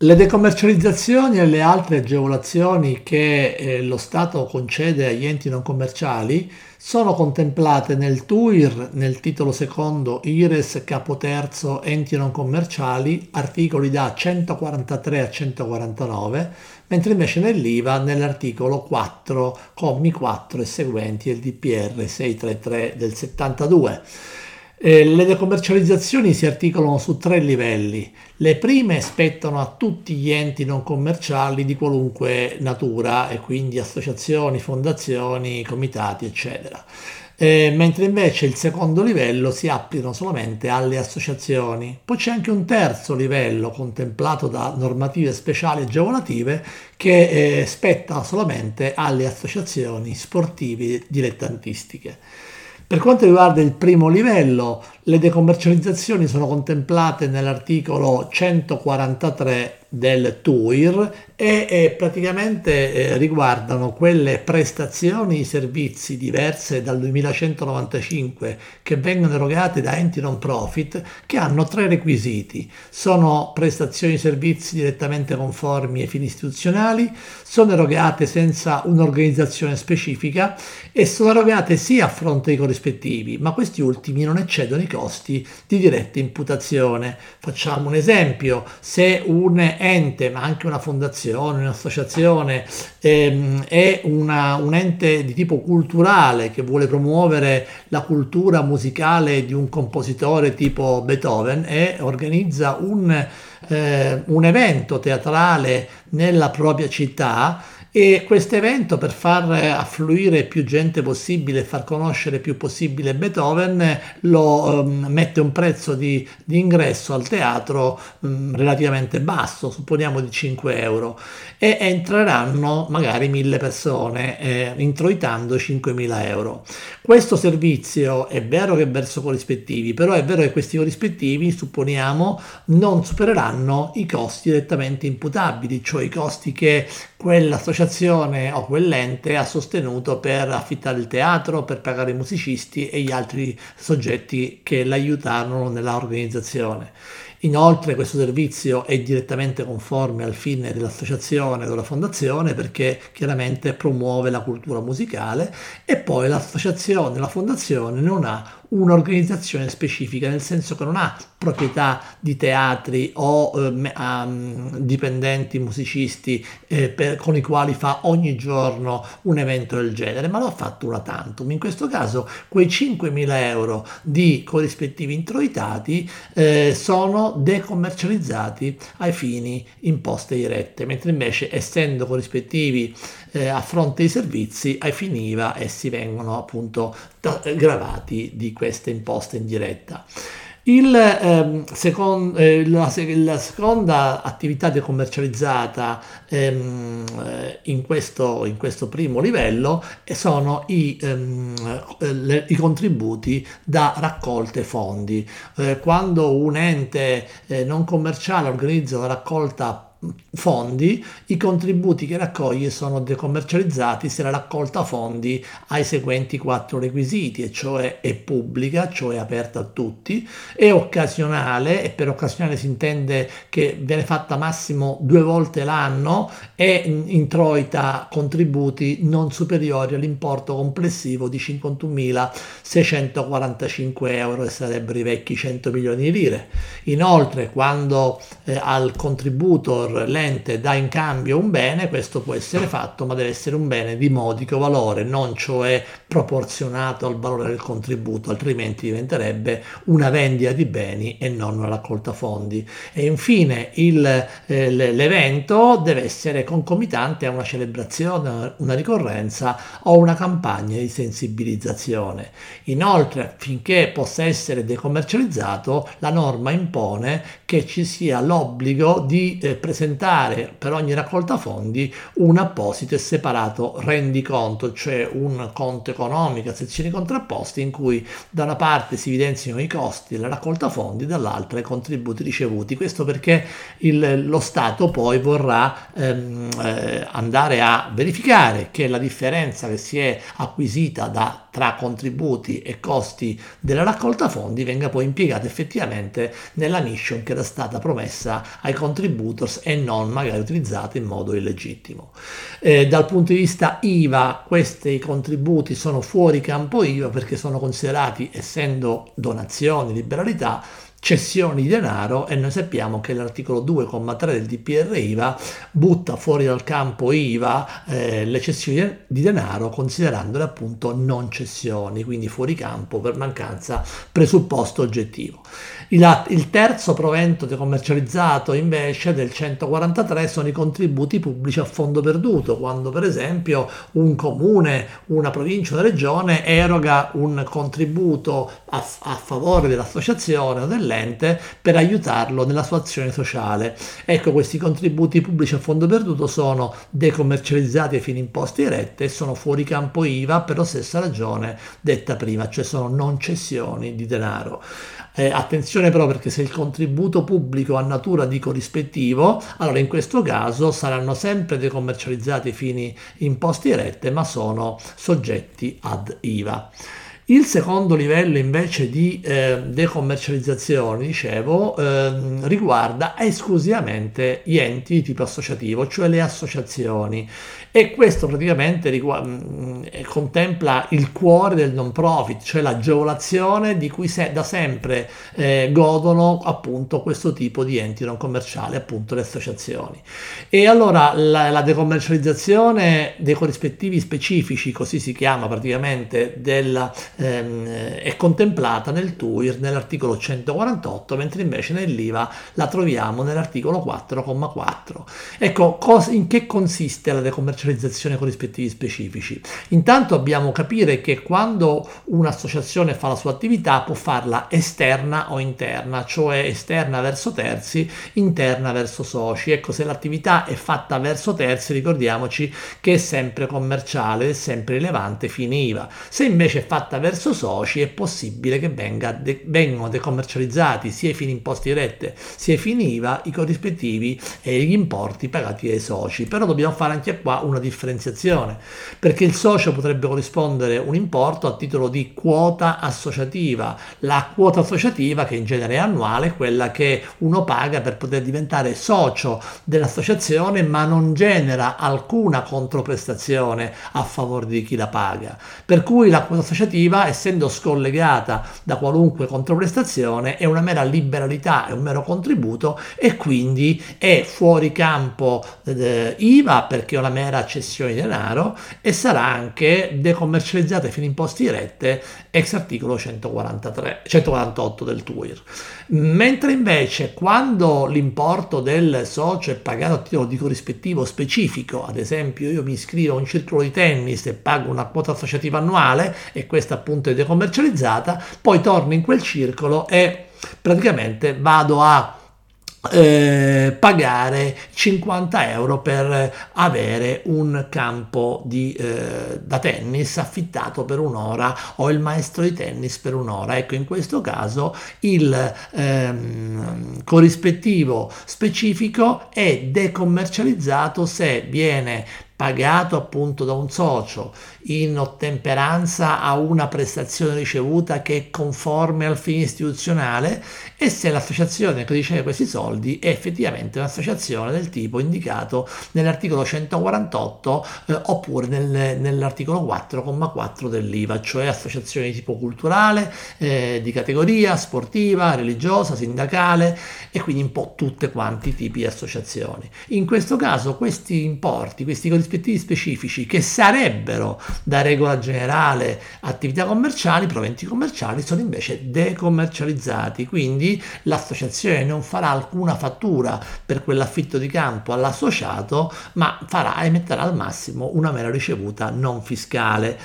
Le decommercializzazioni e le altre agevolazioni che eh, lo Stato concede agli enti non commerciali sono contemplate nel TUIR, nel titolo secondo IRES capo terzo enti non commerciali, articoli da 143 a 149, mentre invece nell'IVA nell'articolo 4, commi 4 e seguenti del DPR 633 del 72. Eh, le decommercializzazioni si articolano su tre livelli. Le prime spettano a tutti gli enti non commerciali di qualunque natura e quindi associazioni, fondazioni, comitati, eccetera. Eh, mentre invece il secondo livello si applicano solamente alle associazioni. Poi c'è anche un terzo livello contemplato da normative speciali agevolative che eh, spetta solamente alle associazioni sportive dilettantistiche. Per quanto riguarda il primo livello, le decommercializzazioni sono contemplate nell'articolo 143 del TUIR e, e praticamente eh, riguardano quelle prestazioni e servizi diverse dal 2195 che vengono erogate da enti non profit che hanno tre requisiti. Sono prestazioni e servizi direttamente conformi ai fini istituzionali, sono erogate senza un'organizzazione specifica e sono erogate sia a fronte dei corrispettivi, ma questi ultimi non eccedono i costi di diretta imputazione. Facciamo un esempio, se un ente, ma anche una fondazione, un'associazione, ehm, è una, un ente di tipo culturale che vuole promuovere la cultura musicale di un compositore tipo Beethoven e organizza un, eh, un evento teatrale nella propria città, e questo evento per far affluire più gente possibile far conoscere più possibile Beethoven lo um, mette un prezzo di, di ingresso al teatro um, relativamente basso, supponiamo di 5 euro, e entreranno magari mille persone eh, introitando 5.000 euro. Questo servizio è vero che è verso corrispettivi, però è vero che questi corrispettivi, supponiamo, non supereranno i costi direttamente imputabili, cioè i costi che quell'associazione o quell'ente ha sostenuto per affittare il teatro, per pagare i musicisti e gli altri soggetti che l'aiutarono nella organizzazione. Inoltre questo servizio è direttamente conforme al fine dell'associazione o della fondazione perché chiaramente promuove la cultura musicale e poi l'associazione, la fondazione non ha un'organizzazione specifica, nel senso che non ha proprietà di teatri o eh, um, dipendenti musicisti eh, per, con i quali fa ogni giorno un evento del genere, ma lo ha fatto una tantum. In questo caso quei 5.000 euro di corrispettivi introitati eh, sono decommercializzati ai fini imposte dirette, mentre invece essendo corrispettivi eh, a fronte dei servizi ai fini IVA essi vengono appunto gravati di queste imposte in diretta. Il, ehm, second, eh, la, la, seconda attività decommercializzata ehm, eh, in, questo, in, questo, primo livello sono i, ehm, le, i contributi da raccolte fondi. Eh, quando un ente eh, non commerciale organizza una raccolta fondi, i contributi che raccoglie sono decommercializzati se la raccolta fondi ha i seguenti quattro requisiti, e cioè è pubblica, cioè aperta a tutti, è occasionale, e per occasionale si intende che viene fatta massimo due volte l'anno e introita contributi non superiori all'importo complessivo di 51.645 euro, che sarebbero i vecchi 100 milioni di lire. Inoltre, quando eh, al contributor l'ente dà in cambio un bene, questo può essere fatto, ma deve essere un bene di modico valore, non cioè proporzionato al valore del contributo, altrimenti diventerebbe una vendita di beni e non una raccolta fondi. E infine il, eh, l'evento deve essere concomitante a una celebrazione, una ricorrenza o una campagna di sensibilizzazione. Inoltre, finché possa essere decommercializzato, la norma impone che ci sia l'obbligo di eh, presentare presentare per ogni raccolta fondi un apposito e separato rendiconto, cioè un conto economico a sezioni contrapposte in cui da una parte si evidenziano i costi della raccolta fondi, dall'altra i contributi ricevuti. Questo perché il, lo Stato poi vorrà ehm, eh, andare a verificare che la differenza che si è acquisita da tra contributi e costi della raccolta fondi venga poi impiegata effettivamente nella mission che era stata promessa ai contributors e non magari utilizzata in modo illegittimo. Eh, dal punto di vista IVA questi contributi sono fuori campo IVA perché sono considerati, essendo donazioni, liberalità, cessioni di denaro e noi sappiamo che l'articolo 2,3 del DPR IVA butta fuori dal campo IVA eh, le cessioni di denaro considerandole appunto non cessioni, quindi fuori campo per mancanza presupposto oggettivo. Il, il terzo provento decommercializzato invece del 143 sono i contributi pubblici a fondo perduto, quando per esempio un comune, una provincia, una regione eroga un contributo a, a favore dell'associazione o dell'ente per aiutarlo nella sua azione sociale. Ecco, questi contributi pubblici a fondo perduto sono decommercializzati ai fini imposti e rette e sono fuori campo IVA per la stessa ragione detta prima, cioè sono non cessioni di denaro. Eh, attenzione però perché se il contributo pubblico ha natura di corrispettivo, allora in questo caso saranno sempre decommercializzati fini imposti rette, ma sono soggetti ad IVA. Il secondo livello invece di eh, decommercializzazione, dicevo, eh, riguarda esclusivamente gli enti di tipo associativo, cioè le associazioni e questo praticamente riguarda, mm, contempla il cuore del non profit, cioè l'agevolazione di cui se, da sempre eh, godono appunto questo tipo di enti non commerciali, appunto le associazioni. E allora la, la decommercializzazione dei corrispettivi specifici, così si chiama praticamente, della ehm, è contemplata nel TUIR nell'articolo 148, mentre invece nell'IVA la troviamo nell'articolo 4,4. Ecco, cos- in che consiste la decommercializzazione con rispettivi specifici? Intanto dobbiamo capire che quando un'associazione fa la sua attività può farla esterna o interna, cioè esterna verso terzi, interna verso soci. Ecco, se l'attività è fatta verso terzi, ricordiamoci che è sempre commerciale, è sempre rilevante fine IVA. Se invece è fatta verso soci è possibile che venga de- vengano decommercializzati sia i fini imposti rette sia i fini IVA i corrispettivi e gli importi pagati ai soci. Però dobbiamo fare anche qua una differenziazione perché il socio potrebbe corrispondere un importo a titolo di quota associativa. La quota associativa che in genere è annuale quella che uno paga per poter diventare socio dell'associazione ma non genera alcuna controprestazione a favore di chi la paga. Per cui la quota associativa IVA, essendo scollegata da qualunque controprestazione, è una mera liberalità, è un mero contributo e quindi è fuori campo eh, IVA perché è una mera cessione di denaro e sarà anche decommercializzata fino imposti rette ex articolo 143, 148 del TUIR. Mentre invece quando l'importo del socio è pagato a titolo di corrispettivo specifico, ad esempio io mi iscrivo a un circolo di tennis e pago una quota associativa annuale e questa appunto è decommercializzata, poi torno in quel circolo e praticamente vado a eh, pagare 50 euro per avere un campo di, eh, da tennis affittato per un'ora o il maestro di tennis per un'ora. Ecco, in questo caso il ehm, corrispettivo specifico è decommercializzato se viene pagato appunto da un socio in ottemperanza a una prestazione ricevuta che è conforme al fine istituzionale e se l'associazione che riceve questi soldi è effettivamente un'associazione del tipo indicato nell'articolo 148 eh, oppure nel, nell'articolo 4,4 dell'IVA, cioè associazioni di tipo culturale, eh, di categoria, sportiva, religiosa, sindacale e quindi un po' tutte quanti i tipi di associazioni. In questo caso questi importi, questi corrispettivi specifici che sarebbero da regola generale attività commerciali, proventi commerciali, sono invece decommercializzati, quindi l'associazione non farà alcuna fattura per quell'affitto di campo all'associato, ma farà emetterà al massimo una mera ricevuta non fiscale.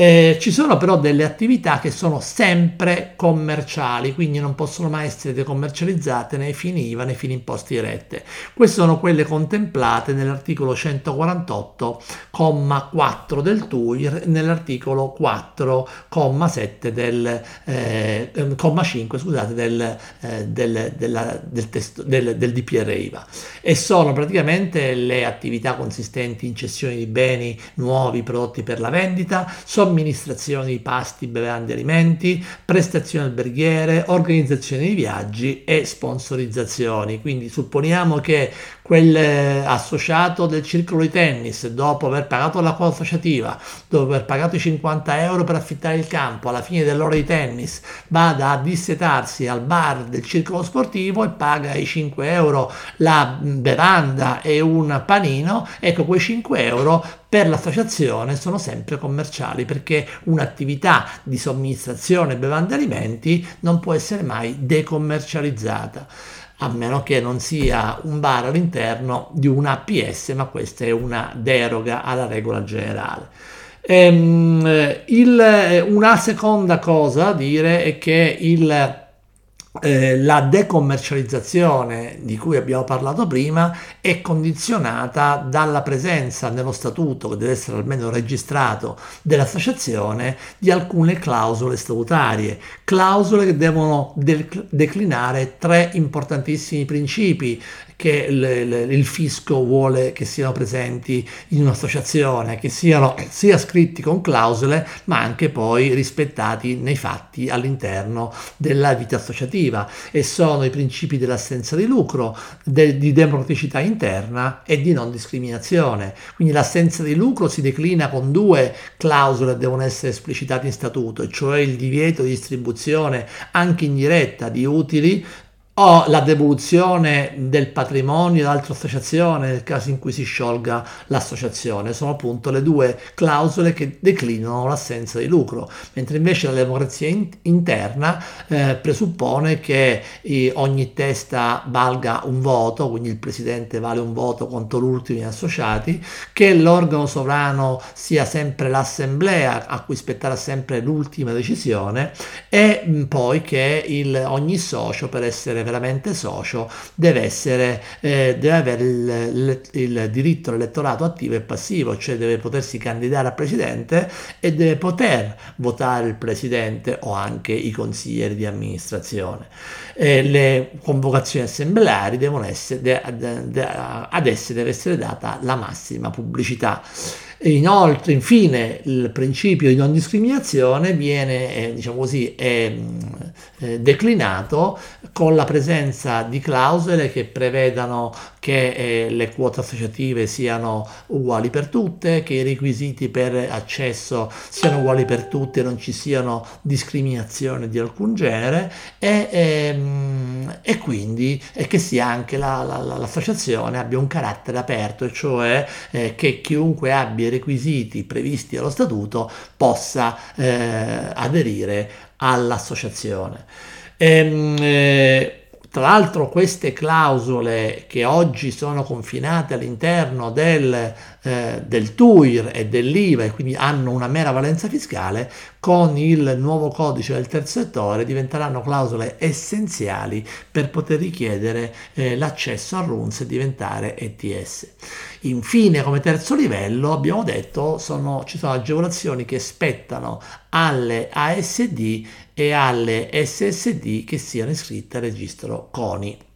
Eh, ci sono però delle attività che sono sempre commerciali, quindi non possono mai essere decommercializzate nei fini IVA, nei fini imposti rette. Queste sono quelle contemplate nell'articolo 148,4 del TUIR, nell'articolo 4,7 del, eh, 5 scusate, del, eh, del, della, del, testo, del, del DPR IVA e sono praticamente le attività consistenti in cessioni di beni nuovi prodotti per la vendita, somministrazione di pasti, bevande e alimenti, prestazioni alberghiere, organizzazione di viaggi e sponsorizzazioni. Quindi supponiamo che quel eh, associato del circolo di tennis, dopo aver pagato la quota associativa, dopo aver pagato i 50 euro per affittare il campo alla fine dell'ora di tennis, vada a dissetarsi al bar del circolo sportivo e paga i 5 euro la bevanda e un panino, ecco quei 5 euro per l'associazione sono sempre commerciali perché un'attività di somministrazione bevande e alimenti non può essere mai decommercializzata a meno che non sia un bar all'interno di un APS, ma questa è una deroga alla regola generale. Ehm, il, una seconda cosa da dire è che il eh, la decommercializzazione di cui abbiamo parlato prima è condizionata dalla presenza nello statuto, che deve essere almeno registrato, dell'associazione di alcune clausole statutarie, clausole che devono de- declinare tre importantissimi principi che il, il, fisco vuole che siano presenti in un'associazione, che siano sia scritti con clausole ma anche poi rispettati nei fatti all'interno della vita associativa e sono i principi dell'assenza di lucro, de, di democraticità interna e di non discriminazione. Quindi l'assenza di lucro si declina con due clausole che devono essere esplicitate in statuto, cioè il divieto di distribuzione anche indiretta di utili o la devoluzione del patrimonio ad altra associazione nel caso in cui si sciolga l'associazione. Sono appunto le due clausole che declinano l'assenza di lucro, mentre invece la democrazia in- interna eh, presuppone che eh, ogni testa valga un voto, quindi il presidente vale un voto contro l'ultimo associati, che l'organo sovrano sia sempre l'assemblea a cui spetterà sempre l'ultima decisione e mh, poi che il, ogni socio per essere veramente socio deve, essere, eh, deve avere il, il, il diritto all'elettorato attivo e passivo, cioè deve potersi candidare a presidente e deve poter votare il presidente o anche i consiglieri di amministrazione. Eh, le convocazioni assembleari devono essere, de, de, de, ad esse deve essere data la massima pubblicità. Inoltre, infine, il principio di non discriminazione viene, eh, diciamo così, è, eh, declinato con la presenza di clausole che prevedano che eh, le quote associative siano uguali per tutte, che i requisiti per accesso siano uguali per tutte non ci siano discriminazioni di alcun genere e, ehm, e quindi e che sia anche la, la, l'associazione abbia un carattere aperto, cioè eh, che chiunque abbia i requisiti previsti dallo statuto possa eh, aderire all'associazione. Ehm, eh, tra l'altro queste clausole che oggi sono confinate all'interno del, eh, del TUIR e dell'IVA e quindi hanno una mera valenza fiscale, con il nuovo codice del terzo settore diventeranno clausole essenziali per poter richiedere eh, l'accesso a RUNS e diventare ETS. Infine, come terzo livello, abbiamo detto, sono, ci sono agevolazioni che spettano alle ASD e alle SSD che siano iscritte al registro CONI.